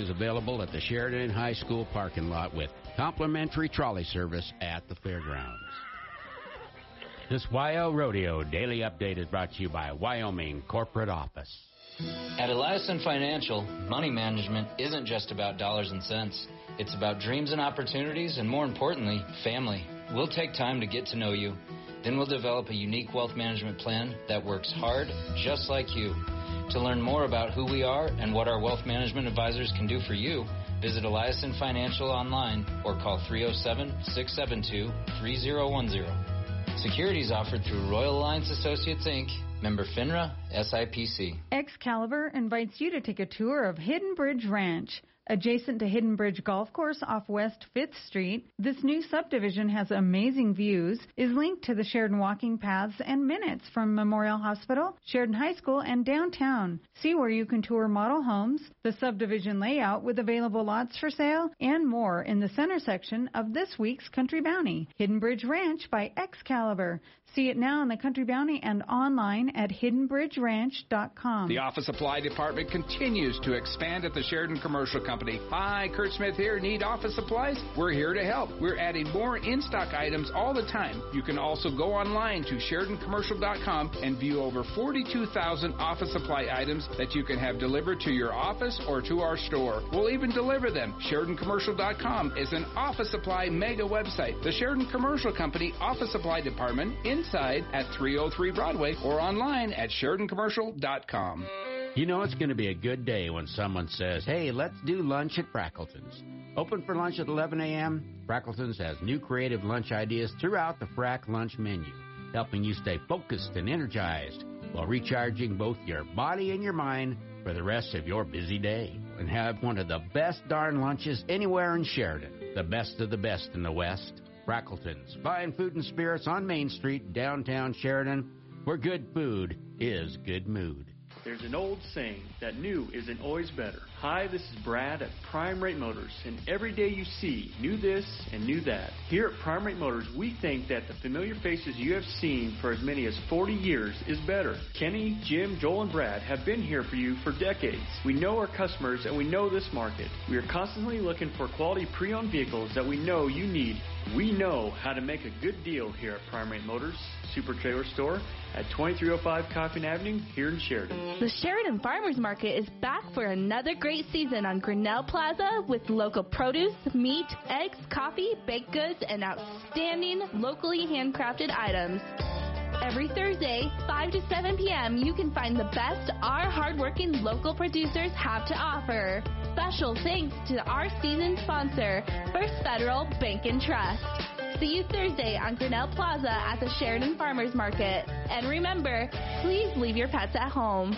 is available at the Sheridan High School parking lot with complimentary trolley service at the fairgrounds. This WYO Rodeo Daily Update is brought to you by Wyoming Corporate Office. At Eliason Financial, money management isn't just about dollars and cents. It's about dreams and opportunities, and more importantly, family. We'll take time to get to know you. Then we'll develop a unique wealth management plan that works hard, just like you. To learn more about who we are and what our wealth management advisors can do for you, visit Eliason Financial online or call 307 672 3010. Securities offered through Royal Alliance Associates Inc., member FINRA, SIPC. Excalibur invites you to take a tour of Hidden Bridge Ranch. Adjacent to Hidden Bridge Golf Course off West 5th Street, this new subdivision has amazing views, is linked to the Sheridan walking paths and minutes from Memorial Hospital, Sheridan High School, and downtown. See where you can tour model homes, the subdivision layout with available lots for sale, and more in the center section of this week's Country Bounty. Hidden Bridge Ranch by Excalibur. See it now in the Country Bounty and online at hiddenbridgeranch.com. The office supply department continues to expand at the Sheridan Commercial Company. Hi, Kurt Smith here. Need office supplies? We're here to help. We're adding more in stock items all the time. You can also go online to SheridanCommercial.com and view over 42,000 office supply items that you can have delivered to your office or to our store. We'll even deliver them. SheridanCommercial.com is an office supply mega website. The Sheridan Commercial Company Office Supply Department inside at 303 Broadway or online at SheridanCommercial.com. You know it's going to be a good day when someone says, hey, let's do lunch at Frackelton's. Open for lunch at 11 a.m., Frackelton's has new creative lunch ideas throughout the Frack lunch menu, helping you stay focused and energized while recharging both your body and your mind for the rest of your busy day. And have one of the best darn lunches anywhere in Sheridan, the best of the best in the West. Frackelton's, fine food and spirits on Main Street, downtown Sheridan, where good food is good mood. There's an old saying that new isn't always better. Hi, this is Brad at Prime Rate Motors, and every day you see new this and new that. Here at Prime Rate Motors, we think that the familiar faces you have seen for as many as 40 years is better. Kenny, Jim, Joel, and Brad have been here for you for decades. We know our customers and we know this market. We are constantly looking for quality pre owned vehicles that we know you need. We know how to make a good deal here at Prime Rate Motors, Super Trailer Store at 2305 Coffeen Avenue here in Sheridan. The Sheridan Farmers Market is back for another great season on Grinnell Plaza with local produce, meat, eggs, coffee, baked goods, and outstanding locally handcrafted items. Every Thursday, 5 to 7 p.m., you can find the best our hardworking local producers have to offer. Special thanks to our season sponsor, First Federal Bank and Trust. See you Thursday on Grinnell Plaza at the Sheridan Farmers Market. And remember, please leave your pets at home.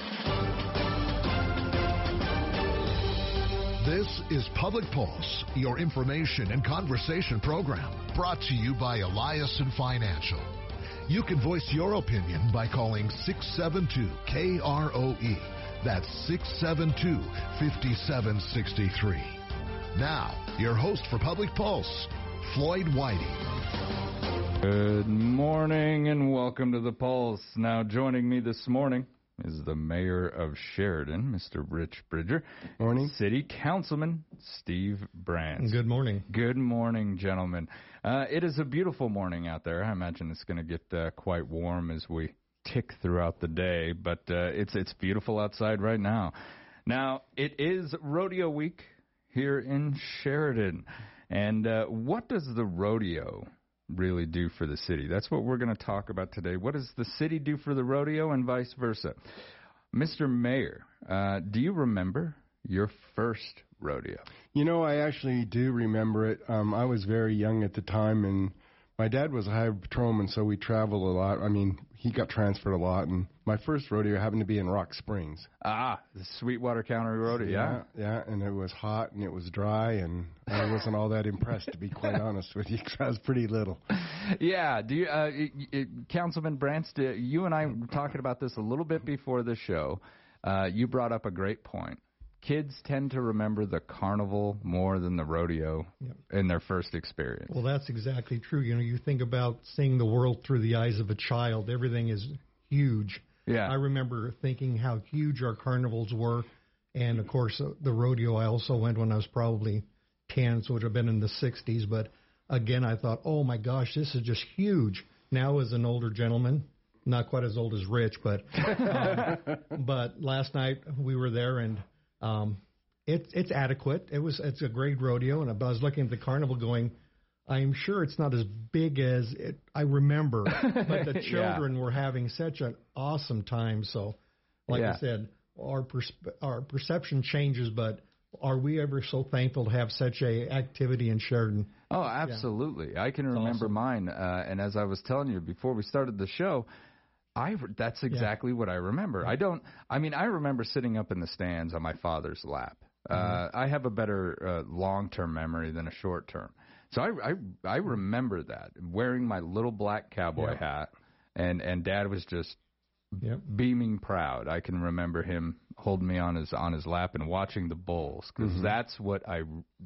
This is Public Pulse, your information and conversation program, brought to you by Eliason Financial. You can voice your opinion by calling 672 KROE. That's 672 5763. Now, your host for Public Pulse, Floyd Whiting. Good morning and welcome to the Pulse. Now, joining me this morning is the mayor of Sheridan, Mr. Rich Bridger. Morning. City Councilman Steve Brandt. Good morning. Good morning, gentlemen. Uh, it is a beautiful morning out there. I imagine it's going to get uh, quite warm as we tick throughout the day, but uh, it's it's beautiful outside right now. Now it is rodeo week here in Sheridan, and uh, what does the rodeo really do for the city? That's what we're going to talk about today. What does the city do for the rodeo, and vice versa? Mr. Mayor, uh, do you remember your first rodeo? You know, I actually do remember it. Um, I was very young at the time, and my dad was a highway patrolman, so we traveled a lot. I mean, he got transferred a lot, and my first rodeo happened to be in Rock Springs. Ah, the Sweetwater County Rodeo. Yeah, yeah, and it was hot and it was dry, and I wasn't all that impressed, to be quite honest with you, because I was pretty little. Yeah, do you, uh, it, it, Councilman Brants, do, you and I were talking about this a little bit before the show. Uh, you brought up a great point. Kids tend to remember the carnival more than the rodeo Yep. in their first experience. Well, that's exactly true. You know, you think about seeing the world through the eyes of a child. Everything is huge. Yeah. I remember thinking how huge our carnivals were And of course, uh, the rodeo I also went when I was probably 10, so it would have been in the 60s. But again, I thought, oh my gosh, this is just huge. Now, as an older gentleman, not quite as old as Rich, but um, but last night we were there and um, it's it's adequate. It was it's a great rodeo, and I was looking at the carnival going. I'm sure it's not as big as it, I remember, but the children yeah. were having such an awesome time. So, like yeah. I said, our pers- our perception changes, but are we ever so thankful to have such a activity in Sheridan? Oh, absolutely. Yeah. I can remember awesome. mine, uh, and as I was telling you before we started the show, I that's exactly yeah. what I remember. I don't. I mean, I remember sitting up in the stands on my father's lap. Uh, mm-hmm. I have a better uh, long-term memory than a short-term. So I, I I remember that wearing my little black cowboy yeah. hat, and and Dad was just yep. beaming proud. I can remember him holding me on his on his lap and watching the bulls because mm-hmm. that's what I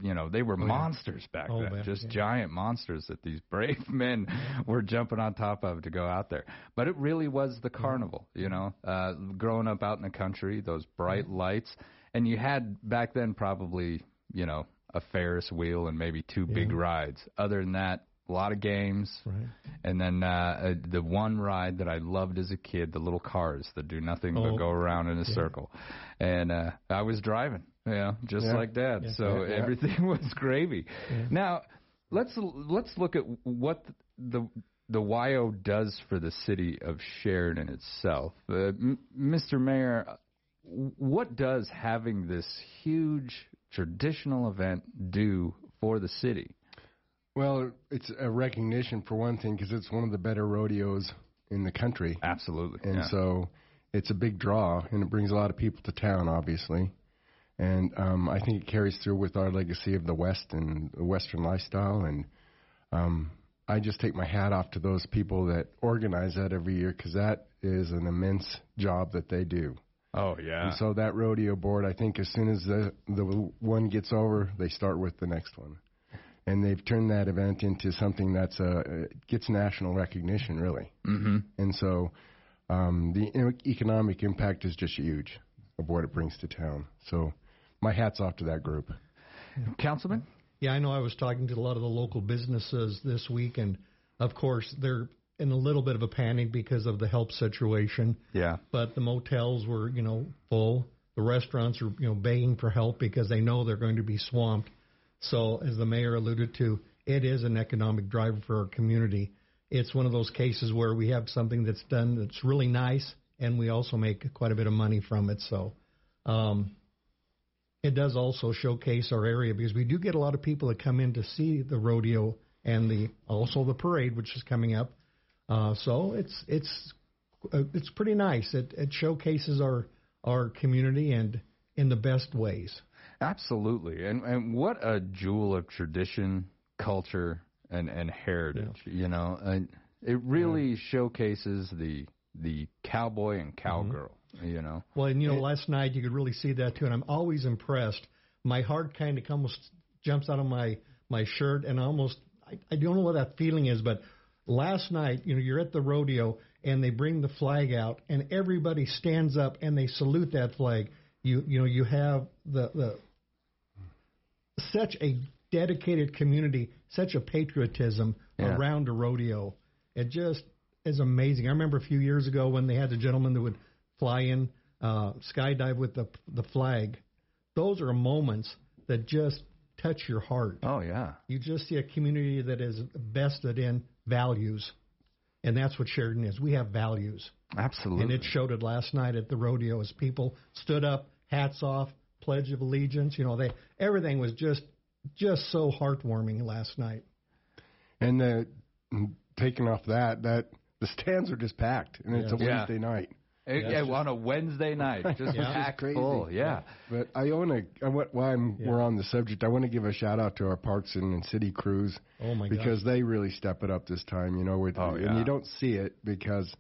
you know they were oh, monsters yeah. back oh, then, man. just yeah. giant monsters that these brave men were jumping on top of to go out there. But it really was the carnival, you know. Uh, growing up out in the country, those bright lights, and you had back then probably you know a Ferris wheel and maybe two big rides. Other than that, a lot of games, right. and then uh, uh, the one ride that I loved as a kid, the little cars that do nothing oh. but go around in a yeah. circle, and uh, I was driving, you know, just yeah. like Dad. Yeah. So everything was gravy. Now let's let's look at what the the WYO does for the city of Sheridan itself, uh, M- Mr. Mayor. What does having this huge traditional event do for the city? Well, it's a recognition for one thing because it's one of the better rodeos in the country. Absolutely. And yeah. so it's a big draw and it brings a lot of people to town, obviously. And um, I think it carries through with our legacy of the West and the Western lifestyle. And um, I just take my hat off to those people that organize that every year because that is an immense job that they do. Oh yeah. And so that rodeo board, I think, as soon as the the one gets over, they start with the next one and they've turned that event into something that's uh, gets national recognition, really. Mm-hmm. And so um, the economic impact is just huge of what it brings to town. So my hats off to that group. Councilman? Yeah, I know I was talking to a lot of the local businesses this week, and of course they're in a little bit of a panic because of the help situation. Yeah. But the motels were, you know, full. The restaurants are, you know, begging for help because they know they're going to be swamped. So, as the mayor alluded to, it is an economic driver for our community. It's one of those cases where we have something that's done that's really nice, and we also make quite a bit of money from it. So, um, it does also showcase our area because we do get a lot of people that come in to see the rodeo and the also the parade, which is coming up. Uh, so it's it's uh, it's pretty nice. It it showcases our our community and in the best ways. Absolutely, and and what a jewel of tradition, culture, and and heritage. Yeah. You know, and it really yeah. showcases the the cowboy and cowgirl. Mm-hmm. You know. Well, and you know, it, last night you could really see that too, and I'm always impressed. My heart kind of almost jumps out of my my shirt, and almost I, I don't know what that feeling is, but last night, you know, you're at the rodeo and they bring the flag out, and everybody stands up and they salute that flag. You you know you have the the such a dedicated community, such a patriotism yeah. around a rodeo. It just is amazing. I remember a few years ago when they had the gentleman that would fly in, uh, skydive with the the flag. Those are moments that just touch your heart. Oh yeah. You just see a community that is vested in values. And that's what Sheridan is. We have values. Absolutely. And it showed it last night at the rodeo as people stood up, hats off, Pledge of Allegiance. You know, they everything was just just so heartwarming last night. And the mm, taking off that that the stands are just packed, and it's a yeah. Wednesday night. Eh, yeah, on a Wednesday night, just yeah. packed full. Yeah. But I want to. While I'm, yeah. we're on the subject, I want to give a shout out to our parks and, and city crews. Oh my Because gosh. they really step it up this time. You know, with oh, and you don't see it because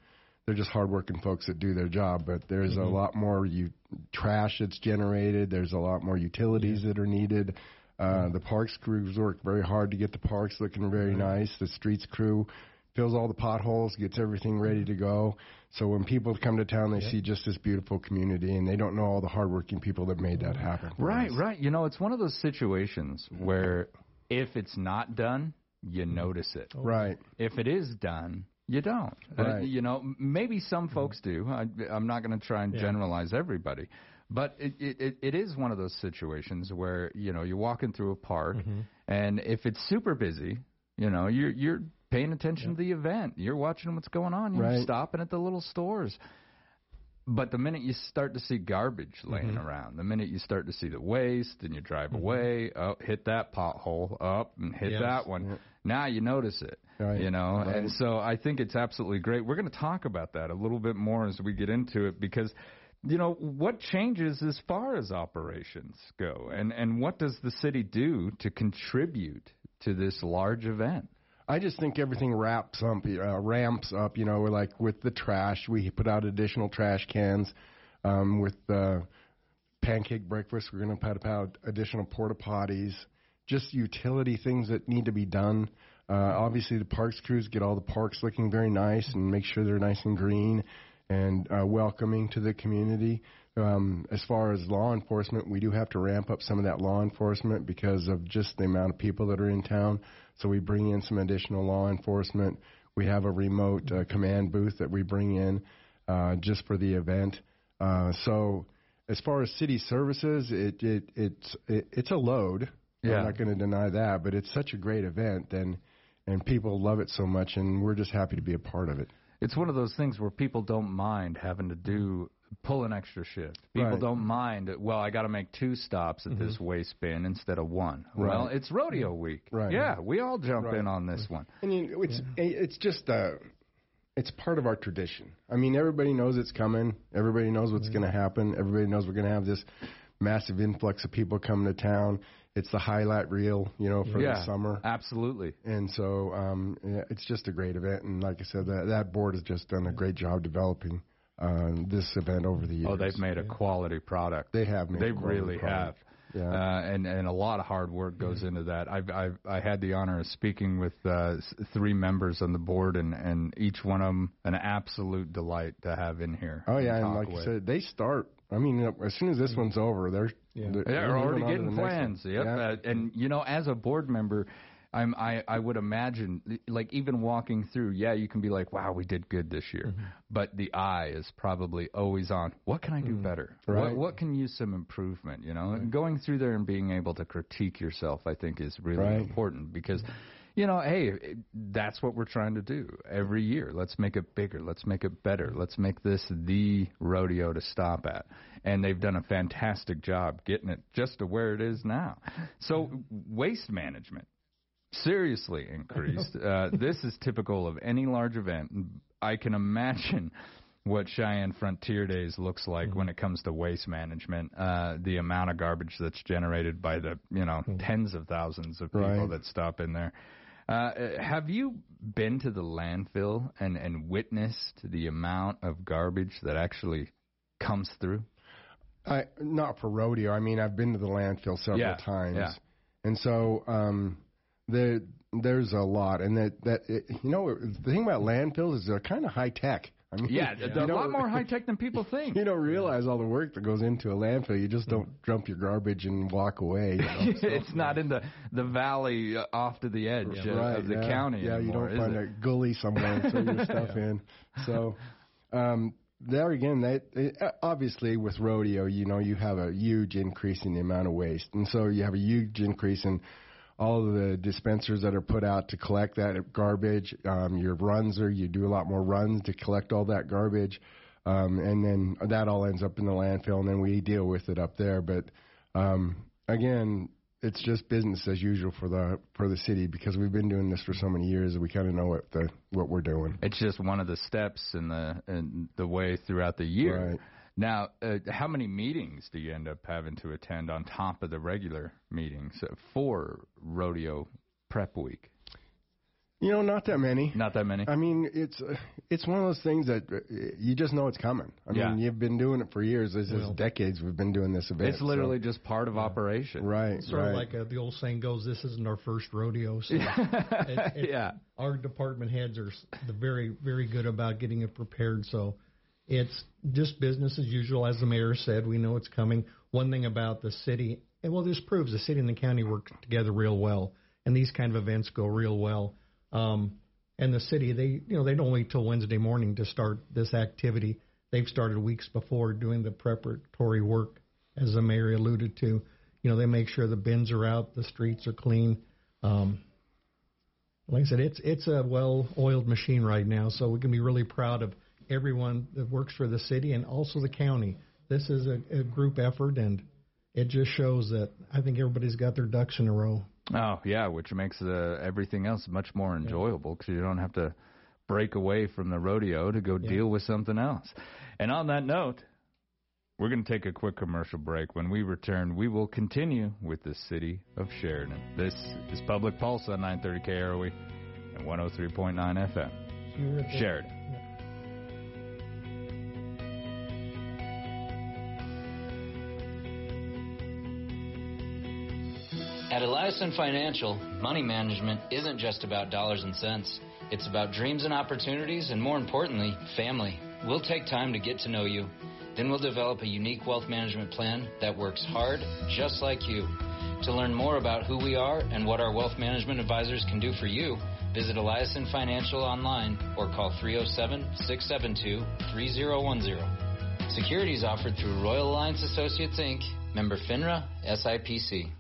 they're just hardworking folks that do their job. But there's mm-hmm. a lot more you trash that's generated. There's a lot more utilities yeah. that are needed. Uh, mm-hmm. The parks crews work very hard to get the parks looking very right. nice. The streets crew fills all the potholes, gets everything ready to go. So when people come to town, they see just this beautiful community, and they don't know all the hardworking people that made that happen. Right, us. right. You know, it's one of those situations where if it's not done, you notice it. Right. If it is done, you don't. Uh, you know, maybe some folks do. I, I'm not going to try and Yeah. generalize everybody. But it, it, it, is one of those situations where, you know, you're walking through a park, and if it's super busy, you know, you're, you're paying attention to the event. You're watching what's going on. You're Right. stopping at the little stores. But the minute you start to see garbage laying Mm-hmm. around, the minute you start to see the waste, and you drive away, oh, hit that pothole up and hit Yes. that one. Now you notice it, Right. you know. Right. And so I think it's absolutely great. We're going to talk about that a little bit more as we get into it because, you know, what changes as far as operations go, and and what does the city do to contribute to this large event? I just think everything wraps up, uh, ramps up. You know, we're like with the trash, we put out additional trash cans. Um, with the pancake breakfast, we're going to put out additional porta potties. Just utility things that need to be done. Uh, obviously, the parks crews get all the parks looking very nice and make sure they're nice and green and uh, welcoming to the community. Um, as far as law enforcement, we do have to ramp up some of that law enforcement because of just the amount of people that are in town. So we bring in some additional law enforcement. We have a remote uh, command booth that we bring in uh, just for the event. Uh, so as far as city services, it, it it's it, it's a load. Yeah. I'm not going to deny that, but it's such a great event, and and people love it so much, and we're just happy to be a part of it. It's one of those things where people don't mind having to do pull an extra shift. People Right. don't mind. Well, I got to make two stops at this mm-hmm. waste bin instead of one. Right. Well, it's rodeo mm-hmm. week. Right. Yeah, we all jump Right. in on this one. I mean, it's it's just uh, it's part of our tradition. I mean, everybody knows it's coming. Everybody knows what's mm-hmm. going to happen. Everybody knows we're going to have this massive influx of people coming to town. It's the highlight reel, you know, for yeah, the summer. Absolutely. And so um, yeah, it's just a great event. And like I said, that, that board has just done a great job developing uh, this event over the years. Oh, they've made a quality product. They have made They a really product. have. Yeah. Uh, and and a lot of hard work goes into that. I've I've I had the honor of speaking with uh, three members on the board, and and each one of them an absolute delight to have in here. Oh yeah, and like with. I said, they start. I mean, as soon as this one's over, they're Yeah. they're, They're already moving on to getting the next plans. Yep. Yeah. Uh, and you know, as a board member, I'm I I would imagine like even walking through, yeah, you can be like, wow, we did good this year, Mm-hmm. but the eye is probably always on. What can I do better? What Right. what can use some improvement? You know, and going through there and being able to critique yourself, I think, is really Right. important because. You know, hey, that's what we're trying to do every year. Let's make it bigger. Let's make it better. Let's make this the rodeo to stop at. And they've done a fantastic job getting it just to where it is now. So, waste management seriously increased. uh, this is typical of any large event. I can imagine what Cheyenne Frontier Days looks like when it comes to waste management. Uh, the amount of garbage that's generated by the you know tens of thousands of people Right. that stop in there. Uh, have you been to the landfill and, and witnessed the amount of garbage that actually comes through? I not for rodeo. I mean, I've been to the landfill several Yeah, times, yeah. and so um, there there's a lot. And that that it, you know the thing about landfills is they're kind of high tech. I mean, Yeah, they're a lot more high tech than people think. You don't realize all the work that goes into a landfill. You just don't dump your garbage and walk away. You know? So- it's not in the the valley uh, off to the edge uh, right, of the yeah. county Yeah, anymore, you don't find it? a gully somewhere and throw your stuff in. So um, there again, that it, obviously with rodeo, you know, you have a huge increase in the amount of waste, and so you have a huge increase in all the dispensers that are put out to collect that garbage. Um, your runs are you do a lot more runs to collect all that garbage, um, and then that all ends up in the landfill, and then we deal with it up there. But um, again, it's just business as usual for the for the city because we've been doing this for so many years that we kind of know what the what we're doing. It's just one of the steps in the in the way throughout the year. Right. Now, uh, how many meetings do you end up having to attend on top of the regular meetings uh, for rodeo prep week? You know, not that many. Not that many. I mean, it's uh, it's one of those things that uh, you just know it's coming. I Yeah. mean, you've been doing it for years. This is Well- decades we've been doing this event. It's literally so- just part of operation. right, Sort right. of like uh, the old saying goes, "This isn't our first rodeo." So it, it, yeah. our department heads are very, very good about getting it prepared. So it's just business as usual, as the mayor said. We know it's coming. One thing about the city, and well, this proves the city and the county work together real well, and these kind of events go real well. Um, and the city, they you know they don't wait till Wednesday morning to start this activity. They've started weeks before doing the preparatory work, as the mayor alluded to. You know, they make sure the bins are out, the streets are clean. Um, like I said, it's it's a well-oiled machine right now, so we can be really proud of everyone that works for the city and also the county. This is a, a group effort, and it just shows that I think everybody's got their ducks in a row. Oh yeah, which makes uh, everything else much more enjoyable because you don't have to break away from the rodeo to go Yeah. deal with something else. And on that note, we're going to take a quick commercial break. When we return, we will continue with the city of Sheridan. This is Public Pulse on 930 KROE and 103.9 FM. You're at the- Sheridan. At Eliason Financial, money management isn't just about dollars and cents. It's about dreams and opportunities, and more importantly, family. We'll take time to get to know you. Then we'll develop a unique wealth management plan that works hard, just like you. To learn more about who we are and what our wealth management advisors can do for you, visit Eliason Financial online or call 307 672 3010. Securities offered through Royal Alliance Associates Inc., member FINRA, SIPC.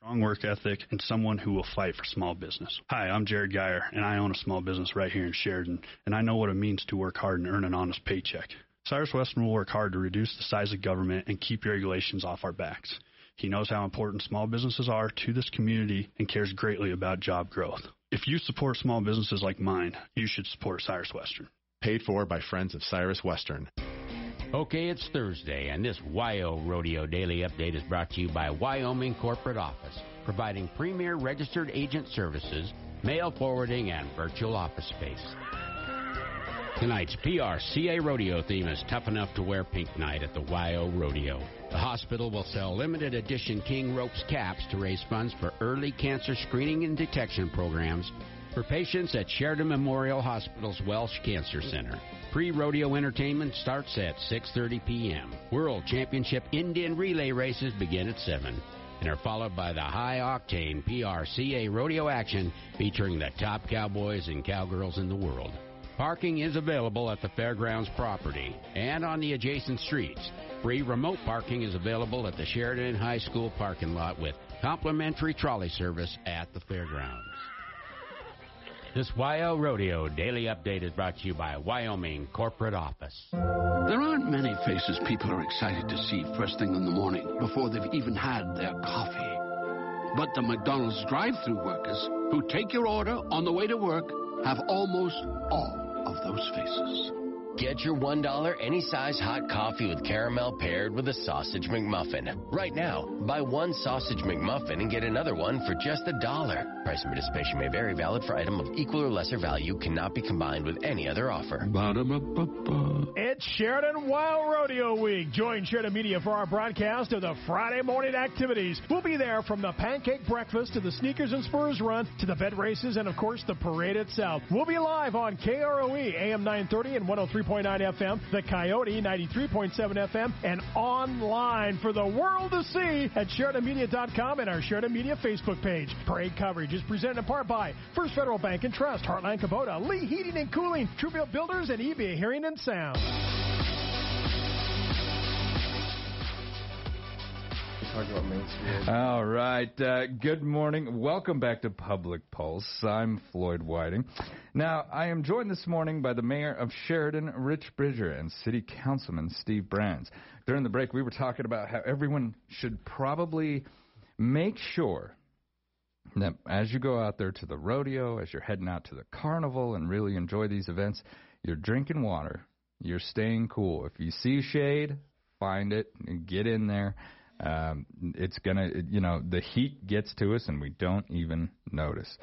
Strong work ethic, and someone who will fight for small business. Hi, I'm Jared Geyer, and I own a small business right here in Sheridan, and I know what it means to work hard and earn an honest paycheck. Cyrus Western will work hard to reduce the size of government and keep regulations off our backs. He knows how important small businesses are to this community and cares greatly about job growth. If you support small businesses like mine, you should support Cyrus Western. Paid for by friends of Cyrus Western. Okay, it's Thursday, and this WYO Rodeo Daily Update is brought to you by Wyoming Corporate Office, providing premier registered agent services, mail forwarding, and virtual office space. Tonight's PRCA rodeo theme is tough enough to wear pink night at the WYO Rodeo. The hospital will sell limited edition King Ropes caps to raise funds for early cancer screening and detection programs for patients at Sheridan Memorial Hospital's Welch Cancer Center. Pre-rodeo entertainment starts at 6:30 p.m. World Championship Indian relay races begin at 7 and are followed by the high-octane PRCA rodeo action featuring the top cowboys and cowgirls in the world. Parking is available at the fairgrounds property and on the adjacent streets. Free remote parking is available at the Sheridan High School parking lot with complimentary trolley service at the fairgrounds. This WYO Rodeo Daily Update is brought to you by Wyoming Corporate Office. There aren't many faces people are excited to see first thing in the morning before they've even had their coffee. But the McDonald's drive through workers who take your order on the way to work have almost all of those faces. Get your $1 any size hot coffee with caramel paired with a sausage McMuffin. Right now, buy one sausage McMuffin and get another one for just a dollar. Price and participation may vary, valid for item of equal or lesser value, cannot be combined with any other offer. It's Sheridan WYO Rodeo Week. Join Sheridan Media for our broadcast of the Friday morning activities. We'll be there from the pancake breakfast to the sneakers and spurs run to the vet races and, of course, the parade itself. We'll be live on KROE AM 930 and oh 103.9 FM, the Coyote 93.7 FM, and online for the world to see at SheridanMedia.com and our Sheridan Media Facebook page. Parade coverage is presented in part by First Federal Bank and Trust, Heartland Kubota, Lee Heating and Cooling, Truebill Builders, and eBay Hearing and Sound. About. All right. Uh, good morning. Welcome back to Public Pulse. I'm Floyd Whiting. Now, I am joined this morning by the mayor of Sheridan, Rich Bridger, and city councilman Steve Brands. During the break, we were talking about how everyone should probably make sure that as you go out there to the rodeo, as you're heading out to the carnival and really enjoy these events, you're drinking water, you're staying cool. If you see shade, find it and get in there. Um, it's gonna, you know, the heat gets to us and we don't even notice.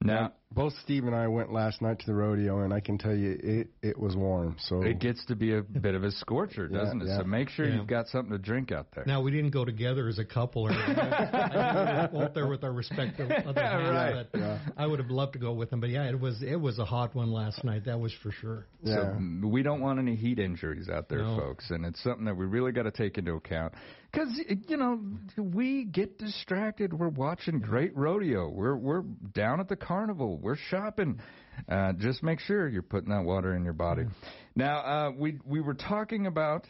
Now, both Steve and I went last night to the rodeo, and I can tell you it it was warm. So it gets to be a bit of a scorcher, doesn't it? yeah. So make sure Yeah. you've got something to drink out there. Now we didn't go together as a couple or anything. I went there with our respective other Yeah, halves, right. but Yeah. I would have loved to go with them. But yeah, it was it was a hot one last night. That was for sure. So mm, we don't want any heat injuries out there, No. folks, and it's something that we really got to take into account. Because you know we get distracted. We're watching great rodeo. We're we're down at the carnival. We're shopping. Uh, just make sure you're putting that water in your body. Now uh, we we were talking about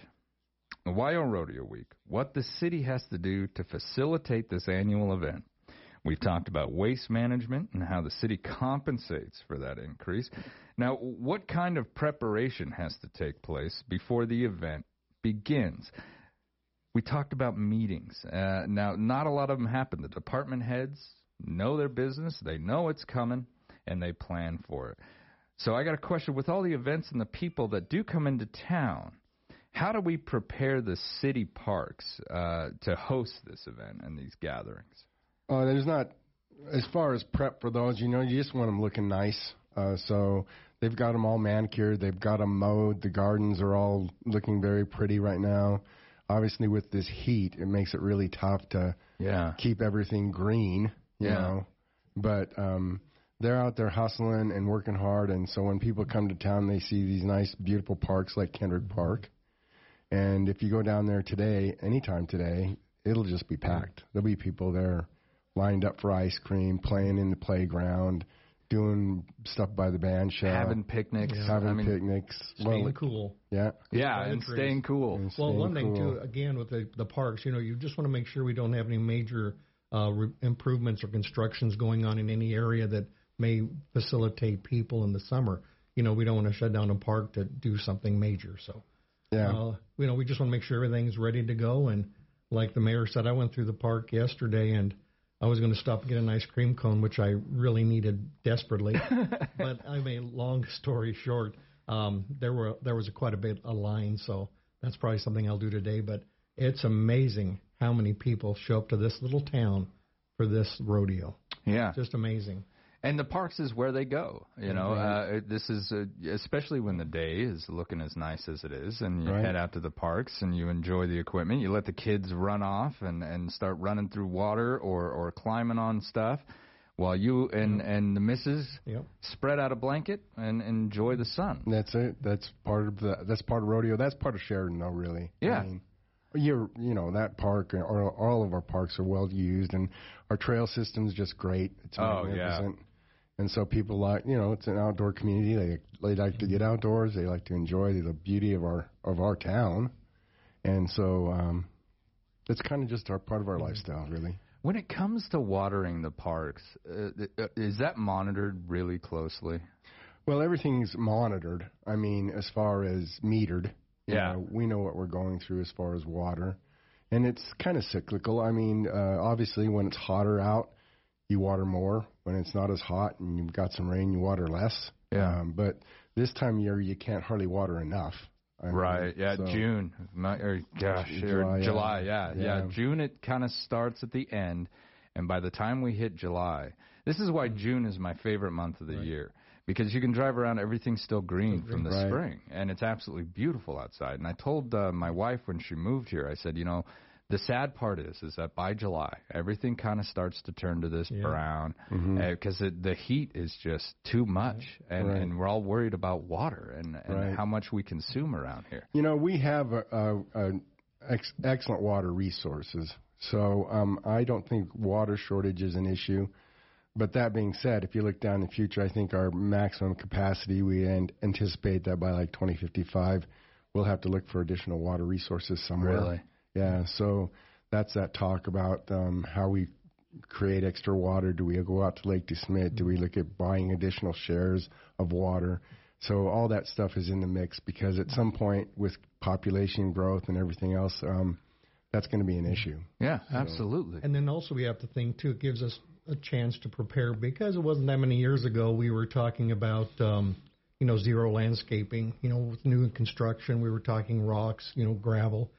Wyo Rodeo Week. What the city has to do to facilitate this annual event. We've talked about waste management and how the city compensates for that increase. Now, what kind of preparation has to take place before the event begins? We talked about meetings. Uh, now, not a lot of them happen. The department heads know their business, they know it's coming, and they plan for it. So, I got a question with all the events and the people that do come into town. How do we prepare the city parks uh, to host this event and these gatherings? Uh, there's not, as far as prep for those, you know, you just want them looking nice. Uh, so they've got them all manicured, they've got them mowed. The gardens are all looking very pretty right now. Obviously, with this heat, it makes it really tough to Yeah. keep everything green. You Yeah. know, but um, they're out there hustling and working hard, and so when people come to town, they see these nice, beautiful parks like Kendrick Park. And if you go down there today, anytime today, it'll just be packed. There'll be people there lined up for ice cream, playing in the playground, doing stuff by the band shell, Having picnics. having I mean, picnics, Staying Well, cool. Yeah, Yeah, and trees. staying cool. And Well, staying one thing cool. too, again with the the parks, you know, you just want to make sure we don't have any major uh, re- improvements or constructions going on in any area that may facilitate people in the summer. You know, we don't want to shut down a park to do something major. So, Yeah. uh, you know, we just want to make sure everything's ready to go. And like the mayor said, I went through the park yesterday and I was going to stop and get an ice cream cone, which I really needed desperately. but I mean, long story short, um, there were there was a, quite a bit a line, so that's probably something I'll do today. But it's amazing how many people show up to this little town for this rodeo. Yeah. Just amazing. And the parks is where they go. You know, uh, this is uh, especially when the day is looking as nice as it is, and you Right. head out to the parks and you enjoy the equipment. You let the kids run off and and start running through water or or climbing on stuff, while you and and the missus Yep. spread out a blanket and enjoy the sun. That's it. That's part of the. That's part of rodeo. That's part of Sheridan, though. Really. Yeah. I mean, you're, you know, that park and all, of our parks are well used, and our trail system's just great. It's Oh, yeah. And so people like, you know, it's an outdoor community. They they like to get outdoors. They like to enjoy the beauty of our of our town, and so um, it's kind of just our part of our lifestyle, really. When it comes to watering the parks, uh, uh, is that monitored really closely? Well, everything's monitored. I mean, as far as metered. you Yeah. know, we know what we're going through as far as water. And it's kind of cyclical. I mean, uh, obviously, when it's hotter out, you water more. When it's not as hot and you've got some rain, you water less. Yeah. Um, but this time of year, you can't hardly water enough. I mean, Right. Yeah. so- June. My, or gosh. July, or yeah. July. Yeah, yeah. Yeah. June. It kind of starts at the end, and by the time we hit July, this is why June is my favorite month of the year because you can drive around, everything's still green from the Right. spring, and it's absolutely beautiful outside. And I told uh, my wife when she moved here, I said, you know. The sad part is, is that by July, everything kind of starts to turn to this Yeah. brown because the heat is just too much, and, Right. and we're all worried about water and, and Right. how much we consume around here. You know, we have a, a, a ex- excellent water resources, so um, I don't think water shortage is an issue. But that being said, if you look down the future, I think our maximum capacity, we anticipate that by like 2055, we'll have to look for additional water resources somewhere. Really? Yeah. So that's that talk about um, how we create extra water. Do we go out to Lake DeSmet? Do we look at buying additional shares of water? So all that stuff is in the mix because at some point with population growth and everything else, um, that's going to be an issue. Yeah, absolutely. And then also we have to think too. It gives us a chance to prepare because it wasn't that many years ago we were talking about um, you know zero landscaping. You know, with new construction, we were talking rocks, you know, gravel,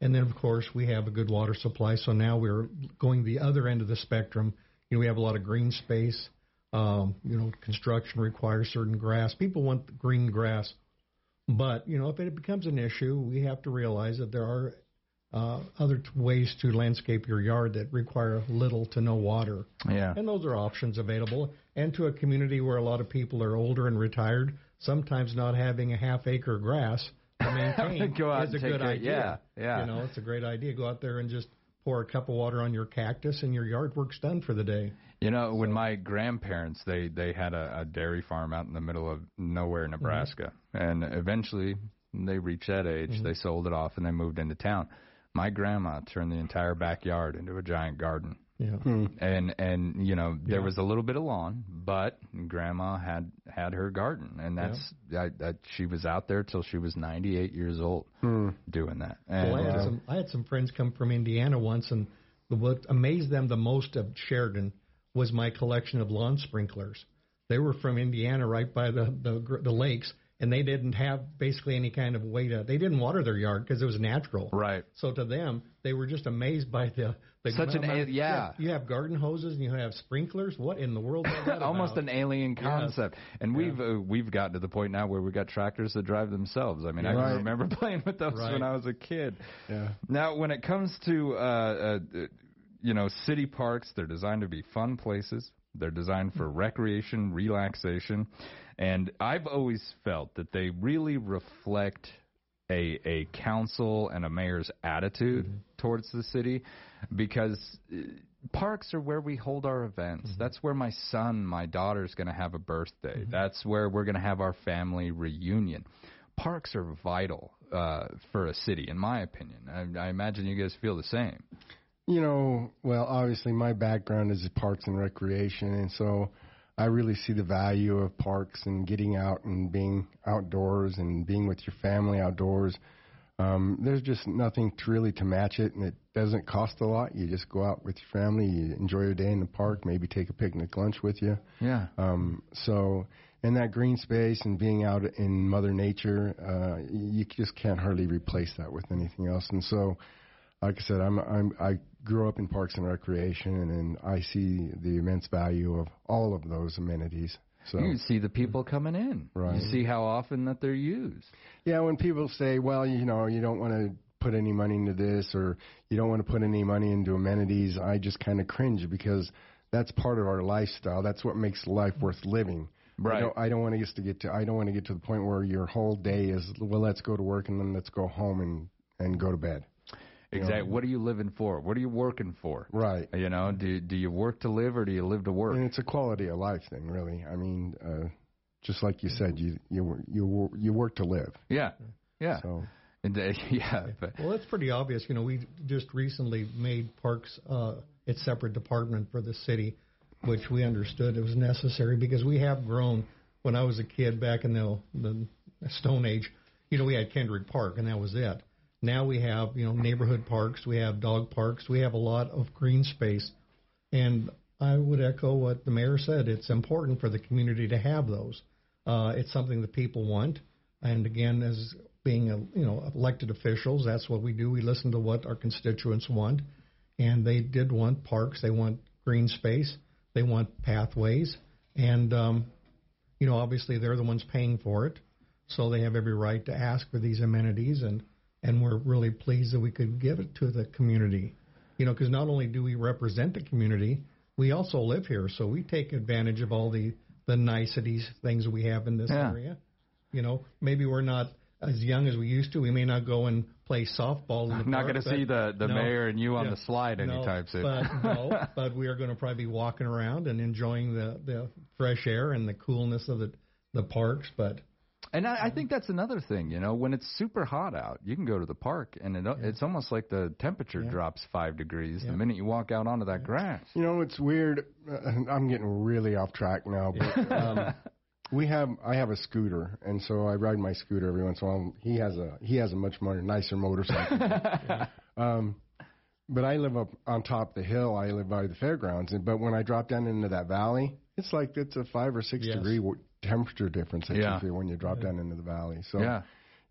And then, of course, we have a good water supply. So now we're going the other end of the spectrum. You know, we have a lot of green space. Um, you know, construction requires certain grass. People want green grass. But, you know, if it becomes an issue, we have to realize that there are uh, other t- ways to landscape your yard that require little to no water. Yeah. And those are options available. And to a community where a lot of people are older and retired, sometimes not having a half acre grass maintain Go out is a good care- idea. yeah, yeah. You know, it's a great idea. Go out there and just pour a cup of water on your cactus, and your yard work's done for the day. You know, when my grandparents they they had a, a dairy farm out in the middle of nowhere, Nebraska, and eventually they reached that age. Mhm. They sold it off and they moved into town. My grandma turned the entire backyard into a giant garden. Yeah. And and you know there Yeah. was a little bit of lawn, but grandma had had her garden, and that's that, that she was out there till she was 98 years old doing that. And, well, I had uh, some I had some friends come from Indiana once, and what amazed them the most of Sheridan was my collection of lawn sprinklers. They were from Indiana, right by the the, gr- the lakes, and they didn't have basically any kind of way to. They didn't water their yard because it was natural. Right. So to them, they were just amazed by the. the Such an yeah. You have garden hoses and you have sprinklers. What in the world? Is that almost an alien Yes. concept. And we've uh, we've gotten to the point now where we've got tractors that drive themselves. I mean, I can remember playing with those Right. when I was a kid. Yeah. Now, when it comes to uh, uh, you know city parks, they're designed to be fun places. They're designed for recreation, relaxation, and I've always felt that they really reflect a a council and a mayor's attitude towards the city because uh, parks are where we hold our events. That's where my son, my daughter's going to have a birthday. That's where we're going to have our family reunion. Parks are vital uh, for a city, in my opinion. I, I imagine you guys feel the same. You know, well, obviously my background is parks and recreation, and so I really see the value of parks and getting out and being outdoors and being with your family outdoors. Um, there's just nothing to really to match it, and it doesn't cost a lot. You just go out with your family, you enjoy your day in the park, maybe take a picnic lunch with you. Yeah. Um, so, in that green space and being out in Mother Nature, uh, you just can't hardly replace that with anything else. And so, like I said, I'm, I'm I grew up in parks and recreation, and, I see the immense value of all of those amenities. So You see the people coming in. Right. You see how often that they're used. Yeah, when people say, well, you know, you don't want to put any money into this or you don't want to put any money into amenities, I just kind of cringe because that's part of our lifestyle. That's what makes life worth living. Right. I don't, I don't want us to get to I don't want to get to the point where your whole day is well let's go to work and then let's go home and and go to bed. You know? Exactly. What are you living for? What are you working for? Right. You know, do do you work to live or do you live to work? And it's a quality of life thing, really. I mean, uh just like you said, you you you you work to live. Yeah. Yeah. So And, uh, yeah. But, Well, it's pretty obvious. You know, we just recently made parks uh, its separate department for the city, which we understood it was necessary because we have grown. When I was a kid back in the, the Stone Age, you know, we had Kendrick Park, and that was it. Now we have, you know, neighborhood parks, we have dog parks, we have a lot of green space, and I would echo what the mayor said. It's important for the community to have those. Uh, it's something that people want, and again, as being a, you know elected officials, that's what we do. We listen to what our constituents want, and they did want parks. They want green space. They want pathways, and um, you know obviously they're the ones paying for it, so they have every right to ask for these amenities, and and we're really pleased that we could give it to the community. You know, because not only do we represent the community, we also live here, so we take advantage of all the the niceties, things we have in this Yeah. area. You know, maybe we're not as young as we used to. We may not go and play softball in the I'm not going to see the the no, mayor and you on yeah, the slide no, anytime soon. But no, but we are going to probably be walking around and enjoying the the fresh air and the coolness of the the parks. But And I, I think that's another thing, you know, when it's super hot out, you can go to the park and it, it's almost like the temperature Yeah. drops five degrees Yeah. the minute you walk out onto that grass. You know, it's weird. Uh, I'm getting really off track now, but um, we have I have a scooter, and so I ride my scooter every once in a while. He has a he has a much more nicer motorcycle. um, but I live up on top of the hill. I live by the fairgrounds, and but when I drop down into that valley, it's like it's a five or six Yes. degree w- temperature difference that Yeah. you feel when you drop down into the valley. So Yeah.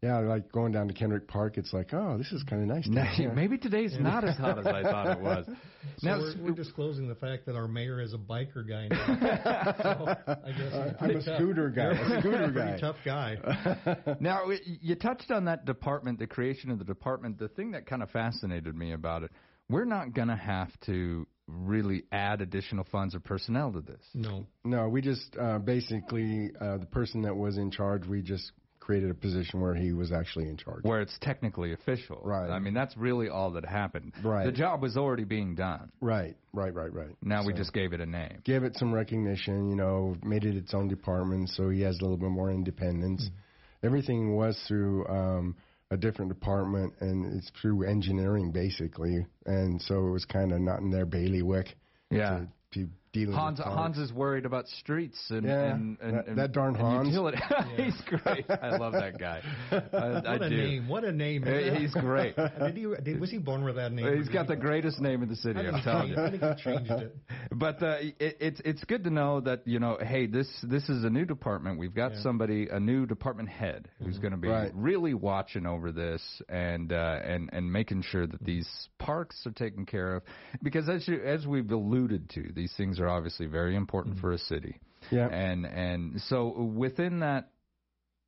Yeah, like going down to Kendrick Park, it's like, oh, this is kind of nice. down here. Maybe today's not as hot as I thought it was. So Now, we're, we're disclosing the fact that our mayor is a biker guy now. so I guess Uh, he's I'm a tough. scooter guy. You're A scooter pretty guy. tough guy. now you touched on that department, the creation of the department. The thing that kind of fascinated me about it, we're not going to have to really add additional funds or personnel to this. No. No, we just uh, basically uh, the person that was in charge. We just created a position where he was actually in charge. Where it's technically official. Right. I mean, that's really all that happened. Right. The job was already being done. Right, right, right, right. Now we just gave it a name. Gave it some recognition, you know, made it its own department so he has a little bit more independence. Mm-hmm. Everything was through um, a different department and it's through engineering basically. And so it was kind of not in their bailiwick. Yeah. To, to dealing Hans with Hans is worried about streets and Yeah, and, and, that- and- that darn and Hans. utility. He's great. I love that guy. I, What I a do. name! What a name! Hey, He's great. Did he, did, was he born with that name? He's got the greatest name in the city. I think I'm telling you. I think he changed it. But uh, it, it's it's good to know that you know, hey, this this is a new department. We've got Yeah. somebody, a new department head, who's going to be Right. really watching over this and uh, and and making sure that these parks are taken care of. Because as you, as we've alluded to, these things are obviously very important for a city. Yeah. And and so within that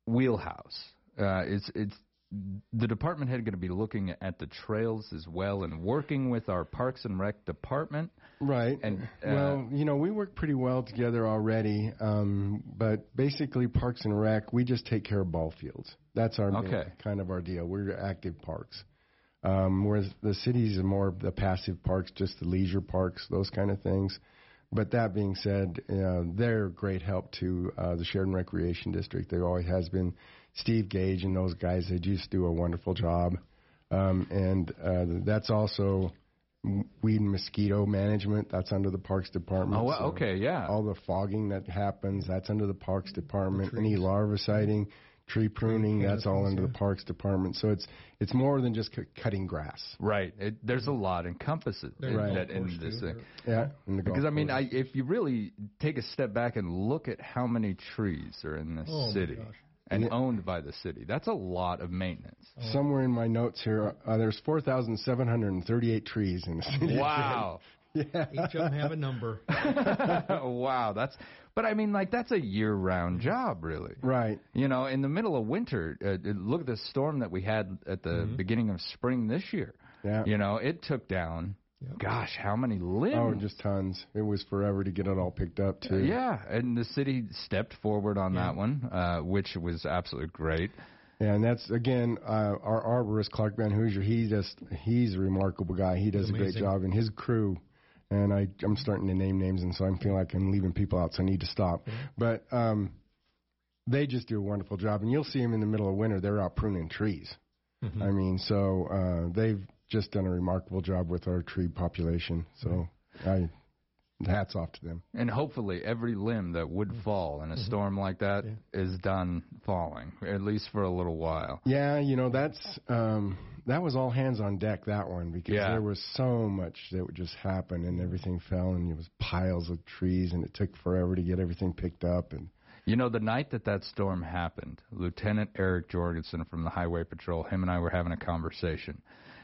wheelhouse, uh, it's it's the department head going to be looking at the trails as well and working with our Parks and Rec department. Right. And uh, well, you know, we work pretty well together already. Um, but basically, Parks and Rec, we just take care of ball fields. That's our main- kind of our deal. We're active parks. Um, whereas the cities are more the passive parks, just the leisure parks, those kind of things. But that being said, uh, they're a great help to uh, the Sheridan Recreation District. There always has been Steve Gage and those guys. They just do a wonderful job. Um, and uh, that's also weed and mosquito management. That's under the Parks Department. Oh, So okay, yeah. All the fogging that happens, that's under the Parks Department. Any larviciding, tree pruning, that's all under the Parks Department. So it's it's more than just cu- cutting grass. Right. It, there's a lot encompasses in, Right. that, in this thing. Yeah, in the Because I mean. I, if you really take a step back and look at how many trees are in this Oh, my city gosh. and owned by the city, that's a lot of maintenance. Somewhere in my notes here, uh, there's 4,738 trees in the city. Wow. yeah. Each of them have a number. wow, that's. But I mean, like that's a year-round job, really. Right. You know, in the middle of winter, uh, look at the storm that we had at the beginning of spring this year. Yeah. You know, it took down. Gosh, how many limbs? Oh, just tons. It was forever to get it all picked up too. Yeah, and the city stepped forward on that one, uh, which was absolutely great. Yeah, and that's again uh, our arborist Clark Van Hoosier. He just he's a remarkable guy. He does a great job, and his crew. And I I'm starting to name names, and so I'm feeling like I'm leaving people out, so I need to stop. But um, they just do a wonderful job, and you'll see them in the middle of winter. They're out pruning trees. I mean, so uh, they've just done a remarkable job with our tree population. So I hats off to them. And hopefully, every limb that would fall in a storm like that is done falling, at least for a little while. Yeah, you know that's um, that was all hands on deck that one because Yeah. there was so much that would just happen and everything fell and it was piles of trees and it took forever to get everything picked up and You know, the night that that storm happened, Lieutenant Eric Jorgensen from the Highway Patrol, him and I were having a conversation,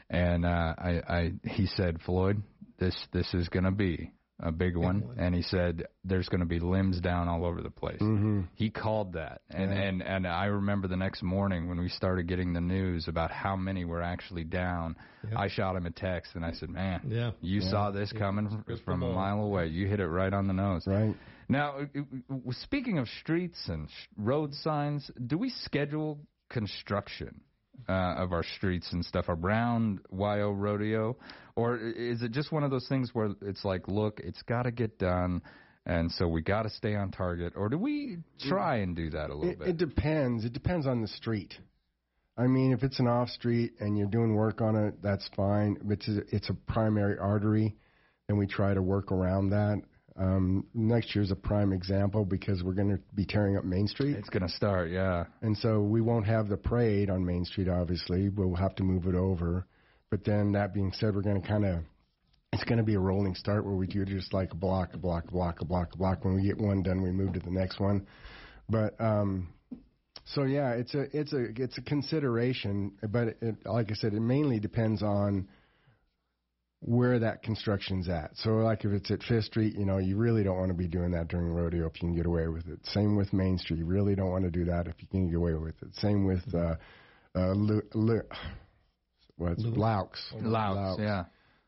and uh, I, I, he said, Floyd, this this is going to be a big one, and he said there's going to be limbs down all over the place. Mhm. He called that, and Yeah. and and I remember the next morning when we started getting the news about how many were actually down. I shot him a text and I said, "Man, Yeah. you Yeah. saw this Yeah. coming from, from a mile away. You hit it right on the nose." Right. Now, speaking of streets and sh- road signs, do we schedule construction uh, of our streets and stuff around WYO Rodeo, or is it just one of those things where it's like, look, it's got to get done, and so we got to stay on target, or do we try and do that a little it, bit? it depends. It depends on the street. I mean, if it's an off street and you're doing work on it, that's fine. If it's a, it's a primary artery, then we try to work around that. Um, next year's a prime example because we're going to be tearing up Main Street. It's going to start, yeah. And so we won't have the parade on Main Street, obviously. We'll have to move it over. But then that being said, we're going to kind of, it's going to be a rolling start where we do just like a block, a block, a block, a block, a block. When we get one done, we move to the next one. But um, So yeah, it's a it's a it's a consideration, but it, like I said, it mainly depends on where that construction's at. So like if it's at Fifth Street, you know, you really don't want to be doing that during rodeo if you can get away with it. Same with Main Street, you really don't want to do that if you can get away with it. Same with uh, uh, Lu, Lu, what's Loucks. Loucks, yeah.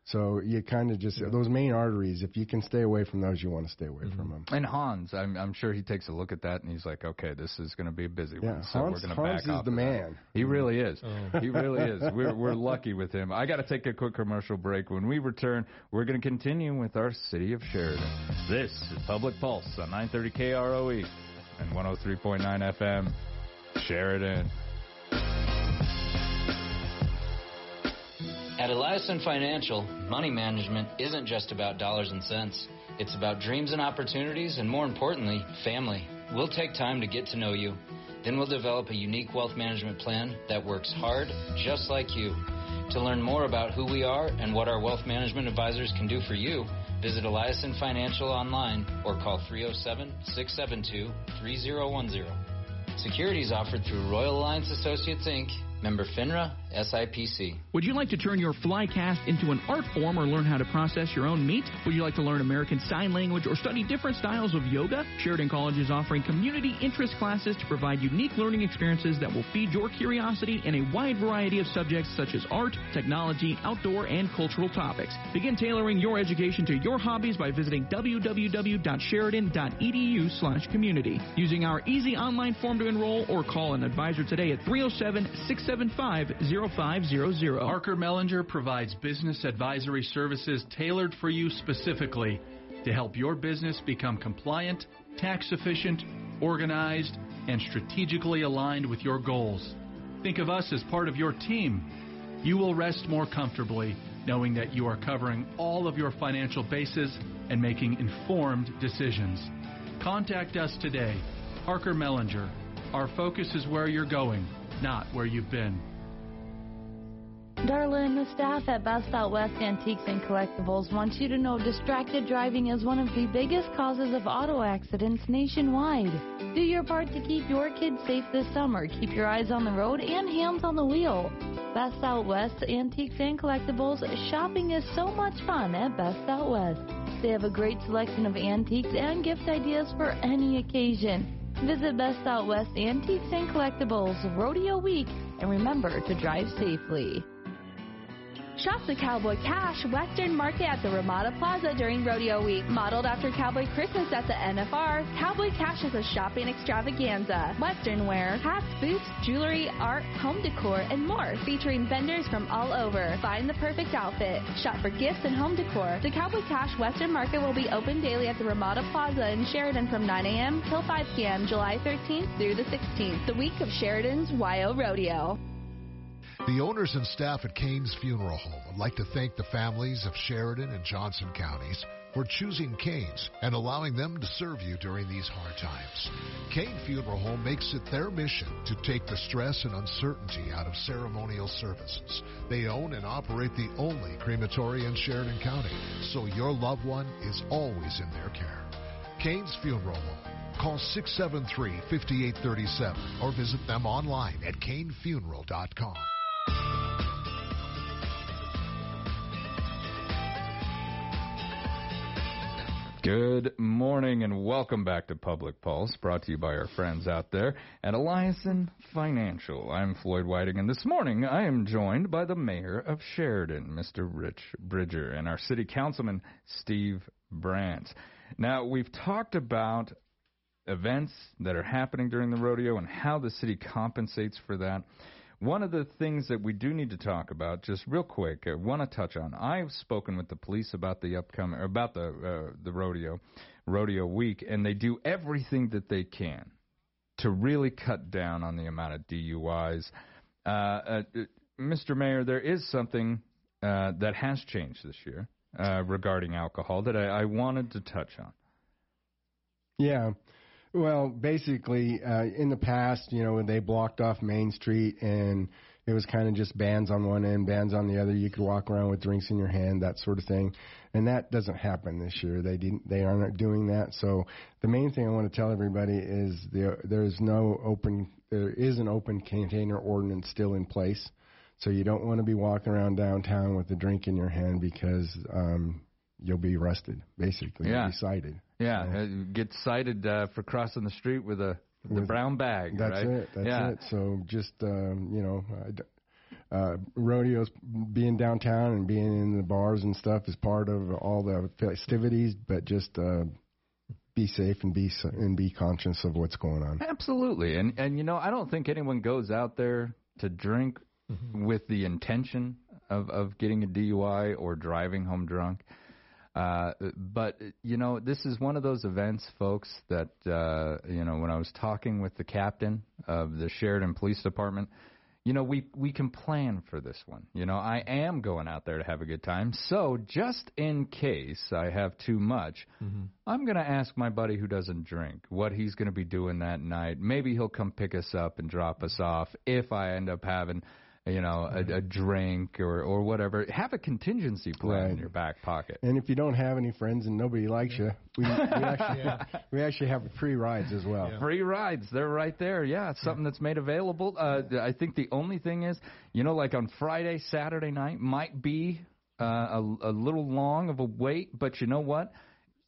So you kind of just those main arteries. If you can stay away from those, you want to stay away Mm-hmm. from them. And Hans, I'm, I'm sure he takes a look at that and he's like, okay, this is going to be a busy Yeah, one, so Hans- we're going to Hans back is off the of that. man. He really is. Oh. He really is. We're we're lucky with him. I got to take a quick commercial break. When we return, we're going to continue with our city of Sheridan. This is Public Pulse on 930 KROE E and 103.9 FM, Sheridan. At Eliason Financial, money management isn't just about dollars and cents. It's about dreams and opportunities, and more importantly, family. We'll take time to get to know you. Then we'll develop a unique wealth management plan that works hard, just like you. To learn more about who we are and what our wealth management advisors can do for you, visit Eliason Financial online or call 307 672 3010. Securities offered through Royal Alliance Associates Inc., member FINRA, SIPC. Would you like to turn your fly cast into an art form or learn how to process your own meat? Would you like to learn American Sign Language or study different styles of yoga? Sheridan College is offering community interest classes to provide unique learning experiences that will feed your curiosity in a wide variety of subjects such as art, technology, outdoor, and cultural topics. Begin tailoring your education to your hobbies by visiting www.sheridan.edu slash community. Using our easy online form to enroll or call an advisor today at 307 675 0500. Parker Mellinger provides business advisory services tailored for you specifically to help your business become compliant, tax efficient, organized, and strategically aligned with your goals. Think of us as part of your team. You will rest more comfortably knowing that you are covering all of your financial bases and making informed decisions. Contact us today, Parker Mellinger. Our focus is where you're going, not where you've been. Darla and the staff at Best Out West Antiques and Collectibles want you to know distracted driving is one of the biggest causes of auto accidents nationwide. Do your part to keep your kids safe this summer. Keep your eyes on the road and hands on the wheel. Best Out West Antiques and Collectibles, shopping is so much fun at Best Out West. They have a great selection of antiques and gift ideas for any occasion. Visit Best Out West Antiques and Collectibles Rodeo Week and remember to drive safely. Shop the Cowboy Cash Western Market at the Ramada Plaza during Rodeo Week. Modeled after Cowboy Christmas at the NFR, Cowboy Cash is a shopping extravaganza. Western wear, hats, boots, jewelry, art, home decor, and more, featuring vendors from all over. Find the perfect outfit. Shop for gifts and home decor. The Cowboy Cash Western Market will be open daily at the Ramada Plaza in Sheridan from 9 a.m. till 5 p.m. July 13th through the 16th, the week of Sheridan's WYO Rodeo. The owners and staff at Kane's Funeral Home would like to thank the families of Sheridan and Johnson counties for choosing Kane's and allowing them to serve you during these hard times. Kane Funeral Home makes it their mission to take the stress and uncertainty out of ceremonial services. They own and operate the only crematory in Sheridan County, so your loved one is always in their care. Kane's Funeral Home. Call 673 5837 or visit them online at kanefuneral.com. Good morning and welcome back to Public Pulse, brought to you by our friends out there at Eliason Financial. I'm Floyd Whiting, and this morning I am joined by the mayor of Sheridan, Mr. Rich Bridger, and our city councilman, Steve Brandt. Now, we've talked about events that are happening during the rodeo and how the city compensates for that. One of the things that we do need to talk about, just real quick, I want to touch on. I've spoken with the police about the upcoming, about the uh, the rodeo, rodeo week, and they do everything that they can to really cut down on the amount of DUIs. Uh, uh, Mr. Mayor, there is something uh, that has changed this year uh, regarding alcohol that I, I wanted to touch on. Yeah. Well, basically, uh, in the past, you know, they blocked off Main Street and it was kind of just bands on one end, bands on the other. You could walk around with drinks in your hand, that sort of thing. and that doesn't happen this year. They didn't. They aren't doing that. So the main thing I want to tell everybody is there there is no open. There is an open container ordinance still in place. So you don't want to be walking around downtown with a drink in your hand because um, you'll be arrested. Basically, Yeah. you'll be cited. Yeah, uh, get cited uh, for crossing the street with a the With- brown bag. That's right? it. That's yeah. it. So just um, you know, uh, rodeos being downtown and being in the bars and stuff is part of all the festivities, but just uh, be safe and be and be conscious of what's going on. Absolutely, and and you know I don't think anyone goes out there to drink with the intention of of getting a DUI or driving home drunk. Uh, but you know this is one of those events, folks. That uh, you know when I was talking with the captain of the Sheridan Police Department, you know we we can plan for this one. You know I am going out there to have a good time. So just in case I have too much, I'm going to ask my buddy who doesn't drink what he's going to be doing that night. Maybe he'll come pick us up and drop us off if I end up having, you know, a, a drink or or whatever. Have a contingency plan in your back pocket. And if you don't have any friends and nobody likes you, we, we actually we actually have free rides as well. Free rides, they're right there. Yeah, it's something that's made available. Uh, I think the only thing is, you know, like on Friday, Saturday night might be uh, a, a little long of a wait, but you know what?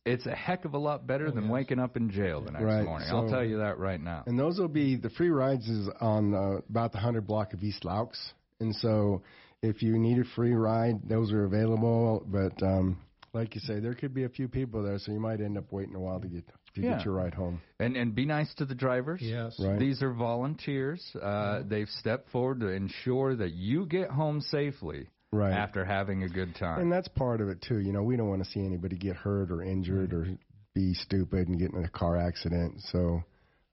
It's a heck of a lot better than waking up in jail the next Right, morning. I'll tell you that right now. And those will be the free rides is on uh, about the hundred block of East Loucks, and so if you need a free ride, those are available. But um, like you say, there could be a few people there, so you might end up waiting a while to get to Yeah. get your ride home. And and be nice to the drivers. Yes. Right. These are volunteers. Uh, They've stepped forward to ensure that you get home safely Right. after having a good time. And that's part of it too. You know, we don't want to see anybody get hurt or injured or be stupid and get in a car accident. So,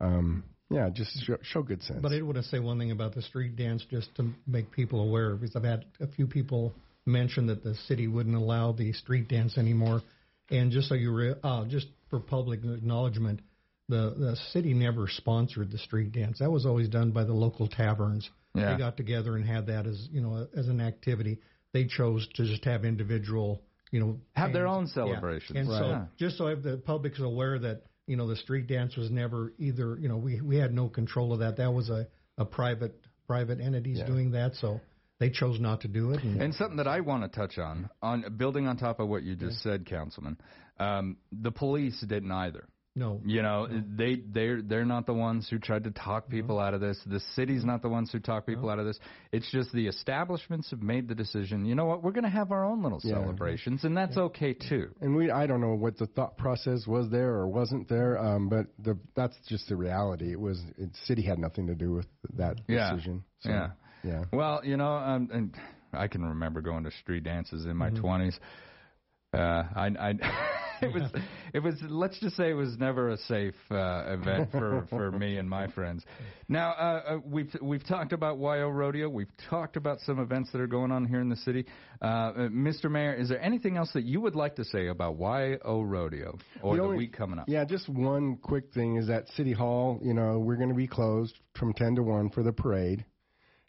um, yeah, just show, show good sense. But I want to say one thing about the street dance just to make people aware because I've had a few people mention that the city wouldn't allow the street dance anymore. And just so you re- uh, just for public acknowledgement, the the city never sponsored the street dance. That was always done by the local taverns. Yeah. They got together and had that as you know as an activity. They chose to just have individual you know Have their bands. own Yeah. And Right. so Yeah. just so the public's aware that you know the street dance was never either you know we we had no control of that that was a a private private entities Yeah. doing that so they chose not to do it and, And something that I want to touch on, on building on top of what you just said, Councilman, um, the police didn't either. No You know, they they're they're not the ones who tried to talk people out of this. The city's not the ones who talk people out of this. It's just the establishments have made the decision. You know what? We're going to have our own little Yeah. celebrations, and that's okay too. and we I don't know what the thought process was there or wasn't there, um, but the that's just the reality. It was it, city had nothing to do with that Yeah. decision. So, Yeah. yeah. Well, you know, um, and I can remember going to street dances in my Mhm. 20s. Uh, I, I, it was, it was. Let's just say it was never a safe uh, event for for me and my friends. Now, uh, uh, we've we've talked about WYO Rodeo. We've talked about some events that are going on here in the city. Uh, uh, Mr. Mayor, is there anything else that you would like to say about WYO Rodeo or The the, week coming up? Yeah, just one quick thing is that City Hall, you know, we're going to be closed from 10 to 1 for the parade.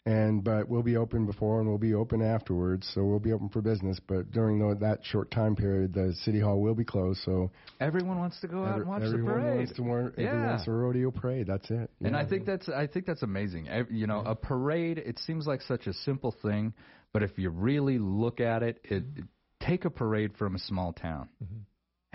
And but we'll be open before and we'll be open afterwards, so we'll be open for business. But during the, that short time period, the city hall will be closed. So Everyone wants to go out every- and watch the everyone parade. wants to wa- Yeah. everyone wants a rodeo parade. That's it. And Yeah. I think that's I think that's amazing. Ev- You know, a parade. It seems like such a simple thing, but if you really look at it, it take a parade from a small town. Mm-hmm.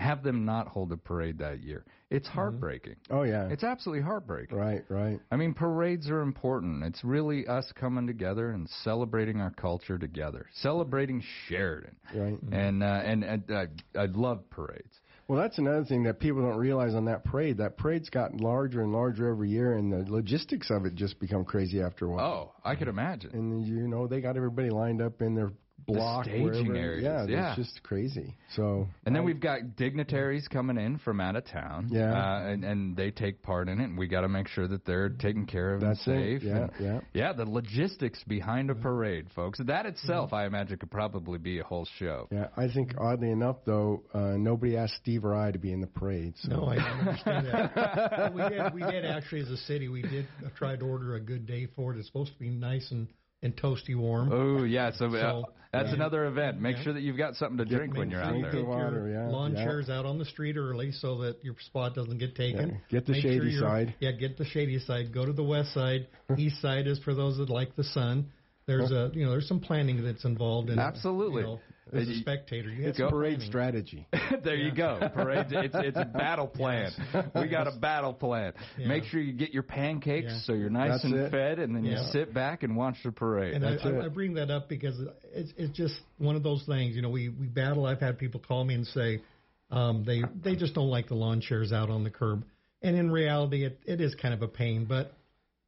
Have them not hold a parade that year. It's heartbreaking. Oh yeah. It's absolutely heartbreaking. Right, right. I mean, parades are important. It's really us coming together and celebrating our culture together, celebrating Sheridan. Right. And uh, and, and uh, I love parades. Well, that's another thing that people don't realize on that parade. That parade's gotten larger and larger every year, and the logistics of it just become crazy after a while. Oh, I could imagine. And you know they got everybody lined up in their block, staging wherever. areas, Yeah, yeah. it's just crazy. So And then we've got dignitaries coming in from out of town. Yeah. Uh, and, and they take part in it, and we got to make sure that they're taken care of That's and it. safe. Yeah, and, yeah. Yeah, the logistics behind a parade, folks. That itself, I imagine, could probably be a whole show. Yeah, I think oddly enough, though, uh, nobody asked Steve or I to be in the parade. So. No, I understand that. We did. We did actually, as a city, we did try to order a good day for it. It's supposed to be nice and and toasty warm. Oh yeah, so, uh, So, that's yeah. another event. Make Yeah. sure that you've got something to drink when you're out Make there. sure your lawn chairs out on the street early so that your spot doesn't get taken. Yeah, get the Make shady you're- side. Yeah, get the shady side. Go to the west side. East side is for those that like the sun. There's a you know there's some planning that's involved in Absolutely. You know, as a spectator, you It's parade planning. strategy. there you go. Parade. It's it's a battle plan. We got a battle plan. Yeah. Make sure you get your pancakes Yeah. so you're nice That's and it. fed, and then Yeah. you sit back and watch the parade. And I, I, I bring that up because it's it's just one of those things. You know, we we battle. I've had people call me and say um, they they just don't like the lawn chairs out on the curb. And in reality, it, it is kind of a pain, but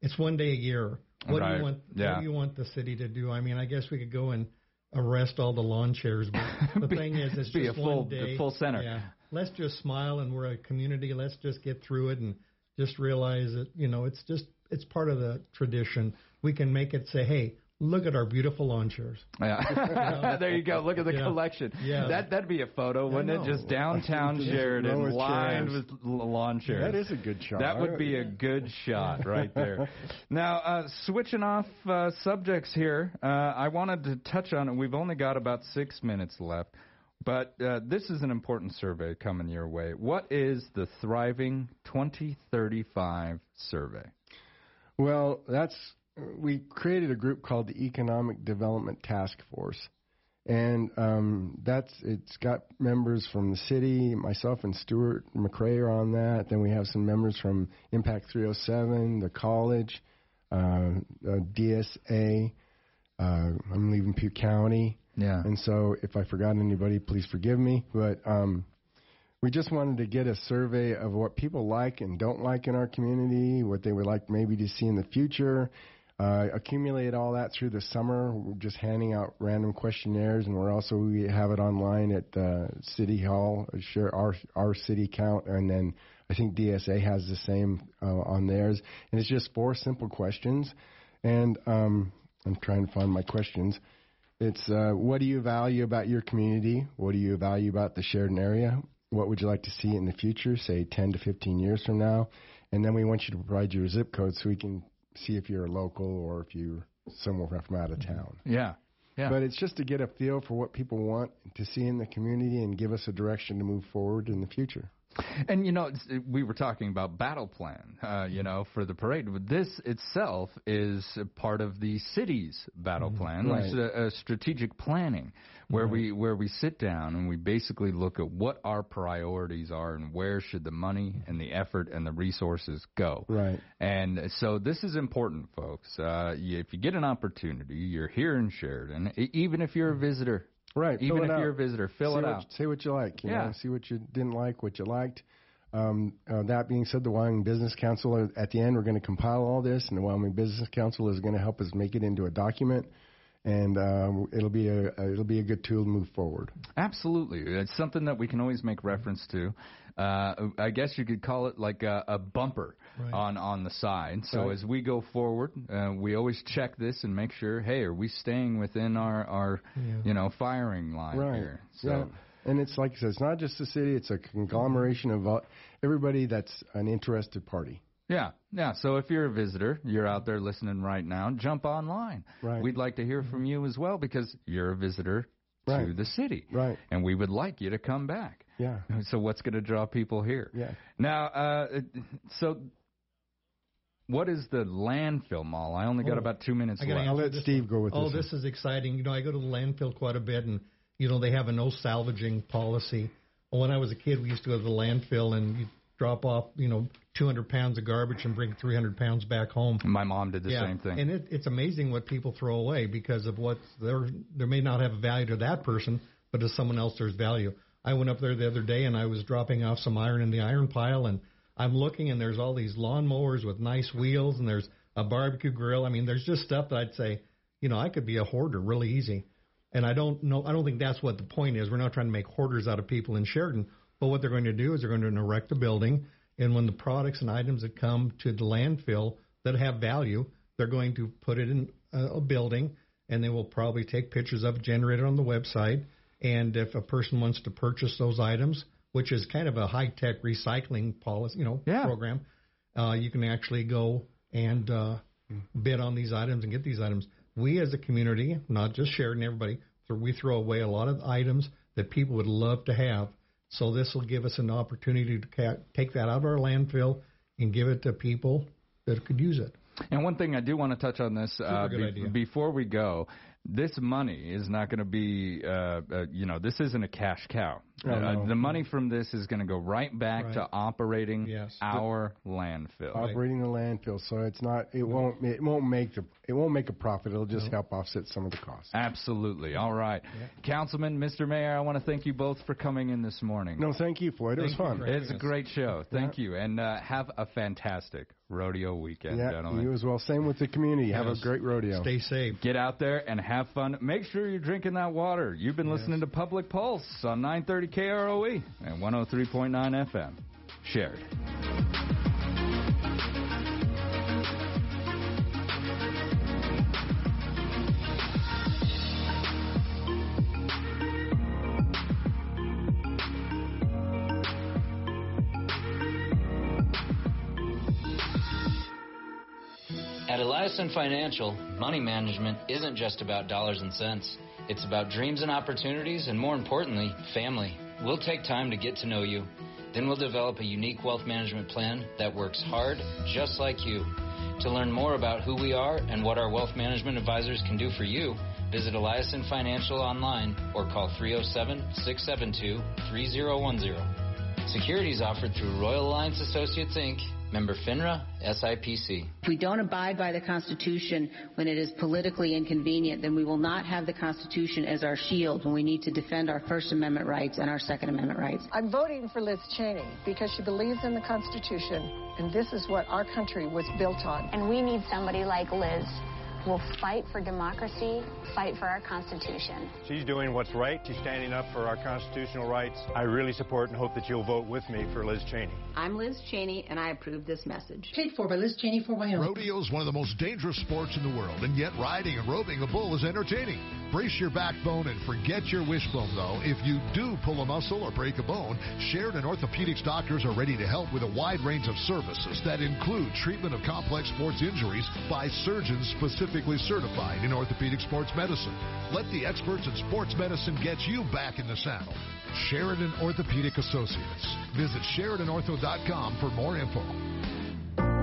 it's one day a year. What do you want? Yeah. What do you want the city to do? I mean, I guess we could go and arrest all the lawn chairs, but the thing is, it's Be a just full- one day. full center. Yeah. Let's just smile, and we're a community. Let's just get through it, and just realize that you know it's just it's part of the tradition. We can make it say, hey. Look at our beautiful lawn chairs. Yeah. there you go. Look at the Yeah. collection. Yeah. That that'd be a photo, wouldn't it? Just downtown Just Sheridan, row lined chairs. with l- lawn chairs. That is a good shot. That would be a good shot right there. now, uh, switching off uh, subjects here, uh, I wanted to touch on it. We've only got about six minutes left, but uh, this is an important survey coming your way. What is the Thriving 2035 survey? Well, that's we created a group called the Economic Development Task Force, and um, that's it's got members from the city. Myself and Stuart McRae are on that. Then we have some members from Impact 307, the college, uh, uh, DSA. Uh, I'm leaving Pew County. Yeah. And so, if I forgot anybody, please forgive me. But um, we just wanted to get a survey of what people like and don't like in our community, what they would like maybe to see in the future. Uh, accumulate all that through the summer. We're just handing out random questionnaires, and we're also we have it online at uh, City Hall. uh, Share our our city count, and then I think DSA has the same uh, on theirs. And it's just four simple questions. And um, I'm trying to find my questions. It's uh, what do you value about your community? What do you value about the Sheridan area? What would you like to see in the future, say 10 to 15 years from now? And then we want you to provide your zip code so we can see if you're a local or if you're somewhere from out of mm-hmm. town. Yeah. Yeah. But it's just to get a feel for what people want to see in the community and give us a direction to move forward in the future. And you know, it's, we were talking about battle plan, uh, you know, for the parade. But This itself is part of the city's battle plan, Right. It's a, a strategic planning, where we where we sit down and we basically look at what our priorities are and where should the money and the effort and the resources go. Right. And so this is important, folks. Uh, if you get an opportunity, you're here in Sheridan, even if you're a visitor. Right. Even fill if it you're out. a visitor, fill see it what, out. See what you like. You Yeah. know, see what you didn't like, what you liked. Um, uh, that being said, the Wyoming Business Council, at the end, we're going to compile all this, and the Wyoming Business Council is going to help us make it into a document, and um, it'll be a, a it'll be a good tool to move forward. Absolutely, it's something that we can always make reference to. Uh, I guess you could call it like a, a bumper Right. on on the side. So Right. as we go forward, uh, we always check this and make sure, hey, are we staying within our our Yeah. you know firing line right. here? So yeah. And it's like I said, it's not just the city; it's a conglomeration of uh, everybody that's an interested party. Yeah, yeah. So if you're a visitor, you're out there listening right now, jump online. Right. We'd like to hear from you as well because you're a visitor to the city, Right. and we would like you to come back. Yeah. So what's going to draw people here? Yeah. Now, uh, so what is the landfill mall? I only got Oh, about two minutes I left. I'll let this Steve one. go with oh, this one. this is exciting. You know, I go to the landfill quite a bit, and you know they have a no salvaging policy. When I was a kid, we used to go to the landfill and you drop off, you know, 200 pounds of garbage and bring 300 pounds back home. My mom did the yeah, same thing. and it, it's amazing what people throw away because of what there there may not have a value to that person, but to someone else there's value. I went up there the other day and I was dropping off some iron in the iron pile, and I'm looking and there's all these lawnmowers with nice wheels, and there's a barbecue grill. I mean, there's just stuff that I'd say, you know, I could be a hoarder really easy. And I don't know. I don't think that's what the point is. We're not trying to make hoarders out of people in Sheridan. But what they're going to do is they're going to erect a building, and when the products and items that come to the landfill that have value, they're going to put it in a, building, and they will probably take pictures of it, generate it on the website. And if a person wants to purchase those items, which is kind of a high tech recycling policy, you know, Yeah. program, uh, you can actually go and uh, bid on these items and get these items. we as a community, not just Sheridan, everybody, so we throw away a lot of items that people would love to have. So this will give us an opportunity to take that out of our landfill and give it to people that could use it. And one thing I do want to touch on this uh, idea. before we go. This money is not going to be, uh, uh, you know, this isn't a cash cow. Oh, uh, no. The money from this is going to go right back Right. to operating Yes. our landfill. operating the landfill, so it's not. It won't. It won't make the. It won't make a profit. It'll just No. help offset some of the costs. Absolutely. All right. Councilman, Mr. Mayor, I want to thank you both for coming in this morning. No, thank you, Floyd. It was fun. It's a great show. Thank you. And uh, have a fantastic rodeo weekend, Yeah, gentlemen. you as well. Same with the community. Have a great rodeo. Stay safe. Get out there and have fun. Make sure you're drinking that water. You've been listening to Public Pulse on 930 KROE and 103.9 FM. Shared. At Eliason Financial, money management isn't just about dollars and cents. It's about dreams and opportunities, and more importantly, family. We'll take time to get to know you. Then we'll develop a unique wealth management plan that works hard, just like you. To learn more about who we are and what our wealth management advisors can do for you, visit Eliason Financial online or call 307 672 3010. Securities offered through Royal Alliance Associates Inc., member FINRA, SIPC. If we don't abide by the Constitution when it is politically inconvenient, then we will not have the Constitution as our shield when we need to defend our First Amendment rights and our Second Amendment rights. I'm voting for Liz Cheney because she believes in the Constitution, and this is what our country was built on. And we need somebody like Liz who will fight for democracy, fight for our Constitution. She's doing what's right. She's standing up for our constitutional rights. I really support and hope that you'll vote with me for Liz Cheney. I'm Liz Cheney, and I approve this message. Paid for by Liz Cheney for Wyoming. Rodeo is one of the most dangerous sports in the world, and yet riding and roping a bull is entertaining. Brace your backbone and forget your wishbone, though. If you do pull a muscle or break a bone, Sheridan Orthopedics doctors are ready to help with a wide range of services that include treatment of complex sports injuries by surgeons specifically certified in orthopedic sports medicine. Let the experts in sports medicine get you back in the saddle. Sheridan Orthopedic Associates. Visit SheridanOrtho.com for more info.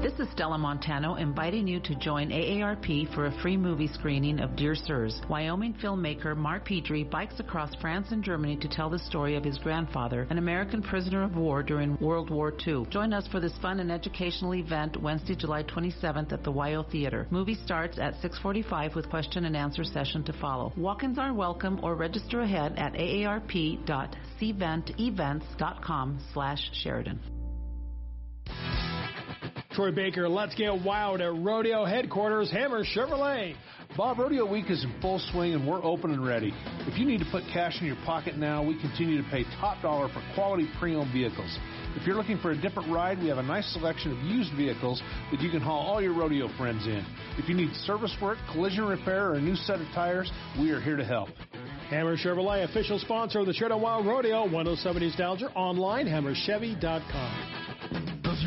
This is Stella Montano inviting you to join AARP for a free movie screening of Dear Sirs. Wyoming filmmaker Mark Pedri bikes across France and Germany to tell the story of his grandfather, an American prisoner of war during World War II. Join us for this fun and educational event Wednesday, July 27th at the WYO Theater. Movie starts at 6:45 with question and answer session to follow. Walk-ins are welcome or register ahead at aarp.cventevents.com/sheridan. Troy Baker, let's get wild at Rodeo Headquarters, Hammer Chevrolet. Bob, Rodeo Week is in full swing and we're open and ready. If you need to put cash in your pocket now, we continue to pay top dollar for quality pre-owned vehicles. If you're looking for a different ride, we have a nice selection of used vehicles that you can haul all your rodeo friends in. If you need service work, collision repair, or a new set of tires, we are here to help. Hammer Chevrolet, official sponsor of the Sheridan Wild Rodeo, 107 East Alger, online, hammerchevy.com.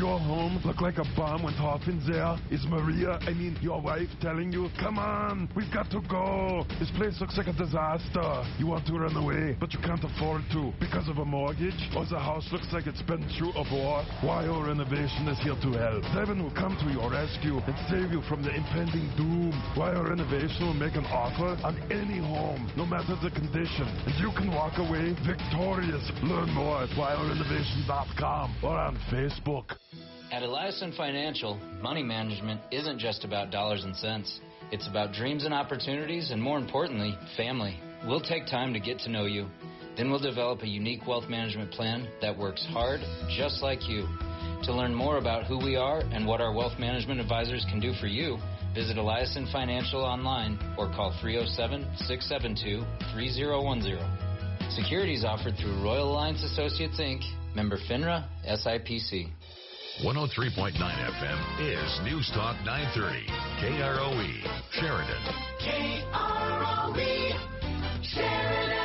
Your home look like a bomb went off in there? Is Maria, I mean your wife, telling you, come on, we've got to go. This place looks like a disaster. You want to run away, but you can't afford to because of a mortgage? Or the house looks like it's been through a war? Wyo Renovation is here to help. Devin will come to your rescue and save you from the impending doom. Wyo Renovation will make an offer on any home, no matter the condition. And you can walk away victorious. Learn more at WyoRenovation.com or on Facebook. At Eliason Financial, money management isn't just about dollars and cents. It's about dreams and opportunities, and more importantly, family. We'll take time to get to know you. Then we'll develop a unique wealth management plan that works hard, just like you. To learn more about who we are and what our wealth management advisors can do for you, visit Eliason Financial online or call 307 672 3010. Securities offered through Royal Alliance Associates Inc., member FINRA, SIPC. 103.9 FM is News Talk 930. KROE, Sheridan. KROE, Sheridan.